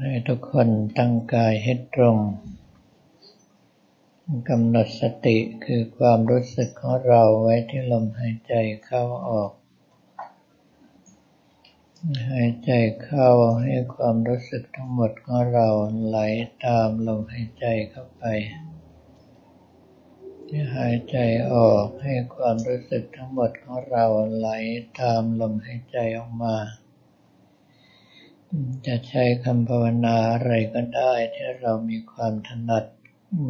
ให้ทุกคนตั้งกายให้ตรงกำหนดสติคือความรู้สึกของเราไว้ที่ลมหายใจเข้าออก หายใจเข้าให้ความรู้สึกทั้งหมดของเราไหลตามลมหายใจเข้าไปหายใจออกให้ความรู้สึกทั้งหมดของเราไหลตามลมหายใจออกมา จะใช้คำภาวนาอะไรก็ได้ที่เรามีความถนัด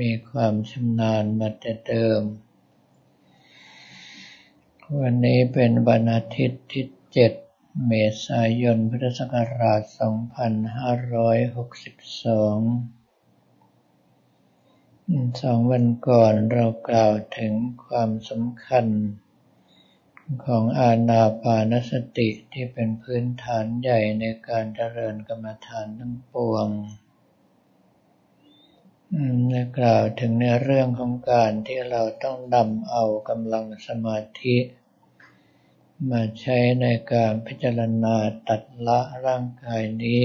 มีความชำนาญมาแต่เดิม วันนี้เป็นวันอาทิตย์ที่ 7 เมษายน พุทธศักราช 2562 สองวันก่อนเรากล่าวถึงความสำคัญ ของอาณาปานสติที่เป็นพื้นฐานใหญ่ในการเจริญกรรมฐานทั้งปวงได้กล่าวถึงในเรื่องของการที่เราต้องนำเอากำลังสมาธิ มาใช้ในการพิจารณาตัดละร่างกายนี้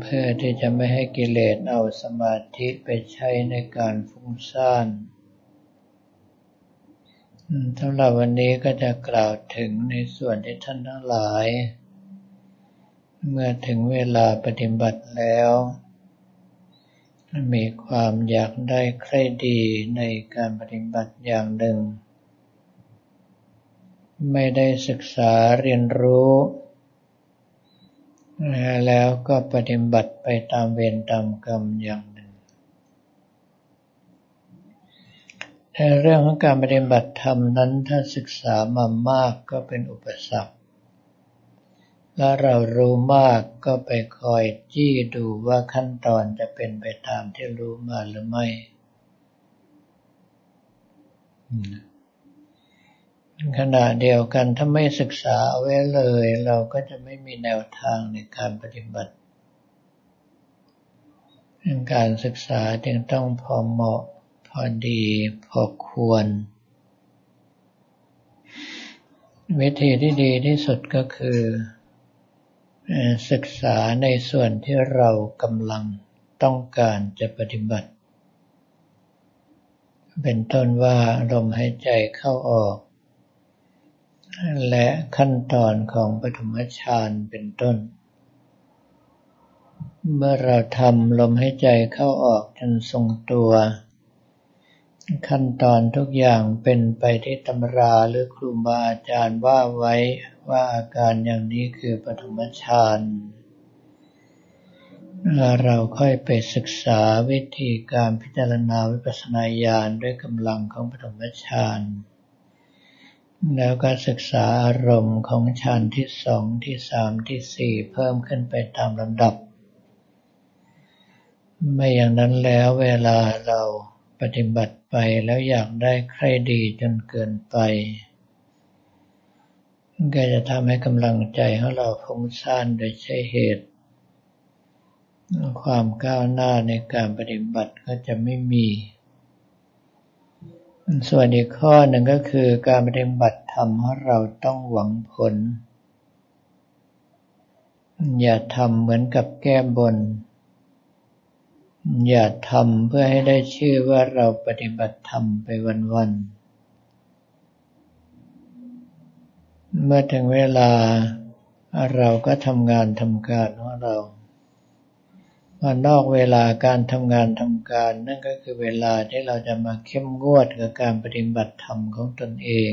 เพื่อที่จะไม่ให้กิเลสเอาสมาธิไปใช้ในการฟุ้งซ่าน สำหรับวันนี้ก็จะกล่าวถึงในส่วนที่ท่านทั้งหลาย เมื่อถึงเวลาปฏิบัติแล้ว มีความอยากได้ใครดีในการปฏิบัติอย่างหนึ่ง ไม่ได้ศึกษาเรียนรู้ แล้วก็ปฏิบัติไปตามเวรตามกรรมอย่างหนึ่ง ในเรื่องของการปฏิบัติธรรมนั้นถ้าศึกษามามากก็เป็นอุปสรรค และเรารู้มากก็ไปคอยจี้ดูว่าขั้นตอนจะเป็นไปตามที่รู้มาหรือไม่ขณะเดียวกันถ้าไม่ศึกษาเอาไว้เลย เราก็จะไม่มีแนวทางในการปฏิบัติการศึกษาจึงต้องพอเหมาะ พอดี พอควร วิธีที่ดีที่สุดก็คือ ศึกษาในส่วนที่เรากำลังต้องการจะปฏิบัติ เป็นต้นว่าลมหายใจเข้าออก และขั้นตอนของปฐมฌานเป็นต้นเมื่อเราทำลมหายใจเข้าออกจนทรงตัว ขั้นตอนทุกอย่างเป็นไปที่ตำราหรือครูบาอาจารย์ว่าไว้ว่าอาการอย่างนี้คือปฐมฌานเราค่อยไปศึกษาวิธีการพิจารณาวิปัสสนาญาณด้วยกำลังของปฐมฌานแล้วก็ศึกษาอารมณ์ของฌานที่สองที่สามที่สี่เพิ่มขึ้นไปตามลำดับ ไม่อย่างนั้นแล้วเวลาเรา ปฏิบัติไปแล้วอยากได้ใครดีจนเกินไปก็จะทำให้กำลังใจของเราฟุ้งซ่านโดยใช่เหตุ ความก้าวหน้าในการปฏิบัติก็จะไม่มี ส่วนอีกข้อหนึ่งก็คือการปฏิบัติธรรมของเราต้องหวังผล อย่าทำเหมือนกับแก้บน อย่าทำเพื่อให้ได้ชื่อว่าเราปฏิบัติธรรมไปวันๆ เมื่อถึงเวลาเราก็ทำงานทำการของเราว่านอกเวลาการทำงานทำการ นั่นก็คือเวลาที่เราจะมาเข้มงวดกับการปฏิบัติธรรมของตนเอง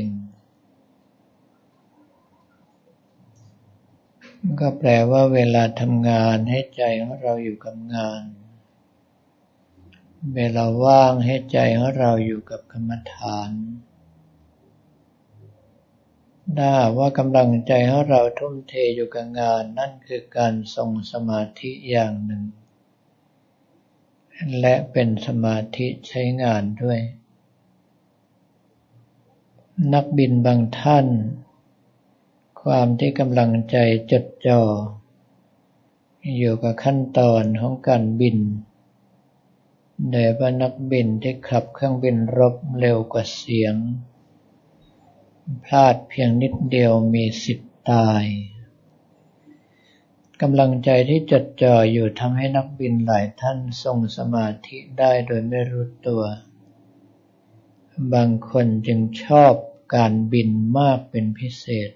ก็แปลว่าเวลาทำงานให้ใจของเราอยู่กับงาน เวลาว่างให้ใจของเราอยู่กับกรรมฐานถ้าว่ากำลังใจของเราทุ่มเทอยู่กับงาน นั่นคือการทรงสมาธิอย่างหนึ่ง และเป็นสมาธิใช้งานด้วย นักบินบางท่าน ความที่กำลังใจจดจ่ออยู่กับขั้นตอนของการบิน โดยว่านักบินที่ขับเครื่องบินรบเร็วกว่าเสียง พลาดเพียงนิดเดียวมีสิทธิ์ตายกำลังใจที่จดจ่ออยู่ทำให้นักบินหลายท่านทรงสมาธิได้โดยไม่รู้ตัว บางคนจึงชอบการบินมากเป็นพิเศษ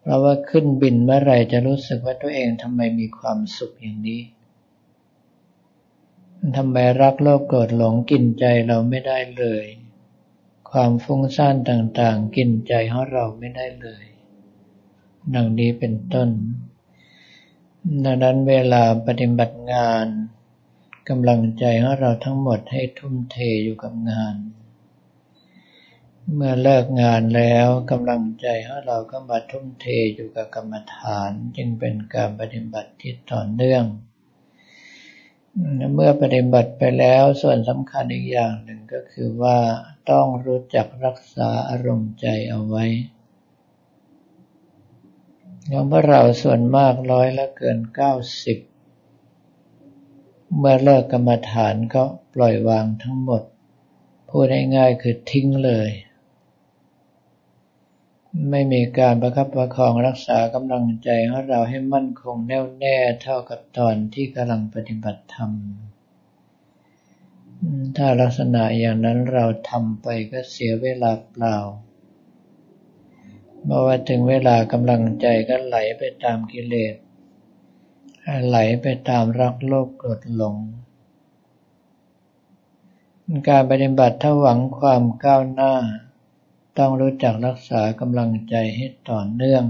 เพราะว่าขึ้นบินเมื่อไรจะรู้สึกว่าตัวเองทำไมมีความสุขอย่างนี้ ทำไมรักโลภโกรธหลงกินใจเราไม่ได้เลย ความฟุ้งซ่านต่างๆ กินใจของเราไม่ได้เลย ดังนี้เป็นต้น ดังนั้นเวลาปฏิบัติงานกำลังใจของเราทั้งหมดให้ทุ่มเทอยู่กับงาน เมื่อเลิกงานแล้วกำลังใจของเราก็มาทุ่มเทอยู่กับกรรมฐาน จึงเป็นการปฏิบัติที่ต่อเนื่อง เมื่อปฏิบัติไปแล้วส่วนสำคัญอีกอย่างหนึ่งก็คือว่าต้องรู้จักรักษาอารมณ์ใจเอาไว้ของพวกเราส่วนมากร้อยละเกินเก้าสิบเมื่อเลิกกรรมฐานก็ปล่อยวางทั้งหมด พูดง่ายๆคือทิ้งเลย ไม่มีการประคับประคองรักษากำลังใจของเราให้มั่นคงแน่วแน่เท่ากับตอนที่กำลังปฏิบัติธรรม ถ้าลักษณะอย่างนั้นเราทำไปก็เสียเวลาเปล่าเมื่อว่าถึงเวลากำลังใจก็ไหลไปตามกิเลส ไหลไปตามรักโลภโกรธหลง การปฏิบัติถ้าหวังความก้าวหน้า ต้องรู้จักรักษากำลังใจให้ต่อเนื่อง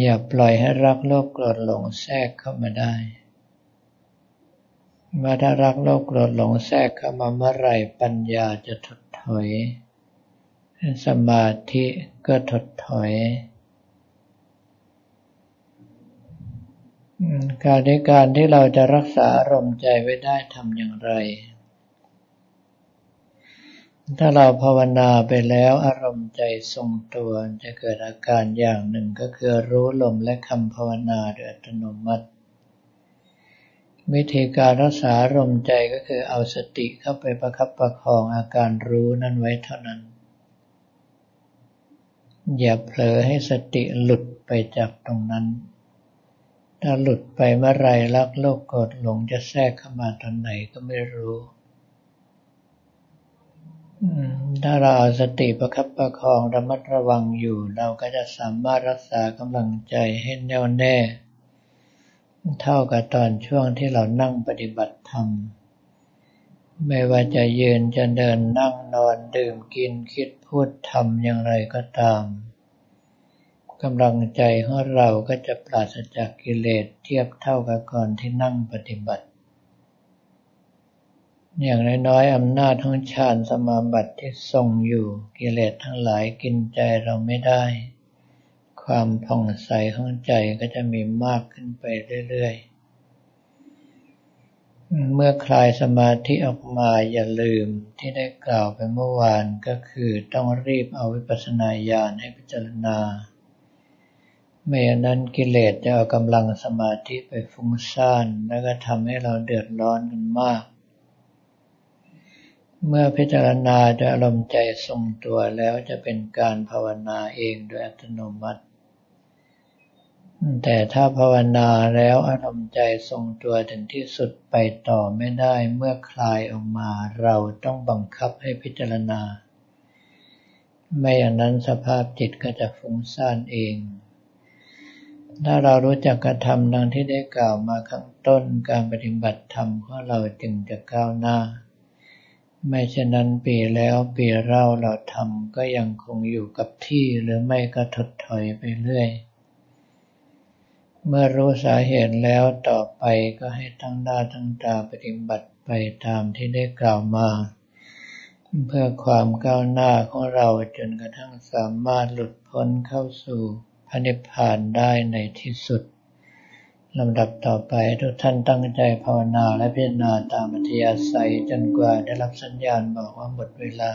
อย่าปล่อยให้รักโลภโกรธหลงแทรกเข้ามาได้เมื่อถ้ารักโลภโกรธหลงแทรกเข้ามาเมื่อไรปัญญาจะถดถอย สมาธิก็ถดถอยการในการที่เราจะรักษาอารมณ์ใจไว้ได้ทำอย่างไร ถ้าเราภาวนาไปแล้วอารมณ์ใจทรงตัวจะเกิดอาการอย่างหนึ่งก็คือรู้ลมและคำภาวนาโดยอัตโนมัติ วิธีการรักษาอารมณ์ใจก็คือเอาสติเข้าไปประคับประคองอาการรู้นั้นไว้เท่านั้น อย่าเผลอให้สติหลุดไปจากตรงนั้น ถ้าหลุดไปเมื่อไรลักโลกกดหลงจะแทรกเข้ามาตอนไหนก็ไม่รู้ ถ้าเราเอาสติประคับประคองระมัดระวังอยู่ เราก็จะสามารถรักษากำลังใจให้แน่วแน่ เท่ากับตอนช่วงที่เรานั่งปฏิบัติธรรม ไม่ว่าจะยืนจะเดินนั่งนอนดื่มกินคิดพูดทำอย่างไรก็ตามกำลังใจของเราก็จะปราศจากกิเลสเทียบเท่ากับก่อนที่นั่งปฏิบัติ อย่างน้อยๆอำนาจของฌานสมาบัติที่ทรงอยู่กิเลสทั้งหลายกินใจเราไม่ได้ ความผ่องใสของใจก็จะมีมากขึ้นไปเรื่อยๆ เมื่อคลายสมาธิออกมาอย่าลืมที่ได้กล่าวไปเมื่อวานก็คือต้องรีบเอาวิปัสสนาญาณให้พิจารณาไม่อย่างนั้นกิเลสจะเอากำลังสมาธิไปฟุ้งซ่าน แล้วก็ทำให้เราเดือดร้อนกันมาก เมื่อพิจารณาโดยอารมณ์ใจทรงตัวแล้วจะเป็นการภาวนาเองโดยอัตโนมัติ แต่ถ้าภาวนาแล้วอารมณ์ใจทรงตัวถึงที่สุดไปต่อไม่ได้เมื่อคลายออกมาเราต้องบังคับให้พิจารณา ไม่อย่างนั้นสภาพจิตก็จะฟุ้งซ่านเอง ถ้าเรารู้จักกระทำดังที่ได้กล่าวมาข้างต้นการปฏิบัติธรรมของเราจึงจะก้าวหน้า ไม่เช่นนั้นปีแล้วปีเล่าเราทำก็ยังคงอยู่กับที่หรือไม่ก็ถดถอยไปเรื่อย เมื่อรู้สาเหตุแล้วต่อไปก็ให้ตั้งหน้าตั้งตาปฏิบัติไปตามที่ได้กล่าวมา เพื่อความก้าวหน้าของเราจนกระทั่งสามารถหลุดพ้นเข้าสู่พระนิพพานได้ในที่สุด ลำดับต่อไปทุกท่านตั้งใจภาวนาและพิจารณาตามอัธยาศัยจนกว่าได้รับสัญญาณบอกว่าหมดเวลา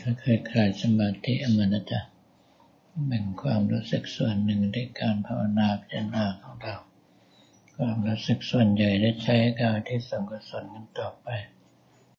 ถ้าเคยขาดสมาธิมันจะแบ่งความรู้สึกส่วนหนึ่งในการภาวนาพิจารณาของเรา ความรู้สึกส่วนใหญ่ได้ใช้การที่สังกสนกันต่อไป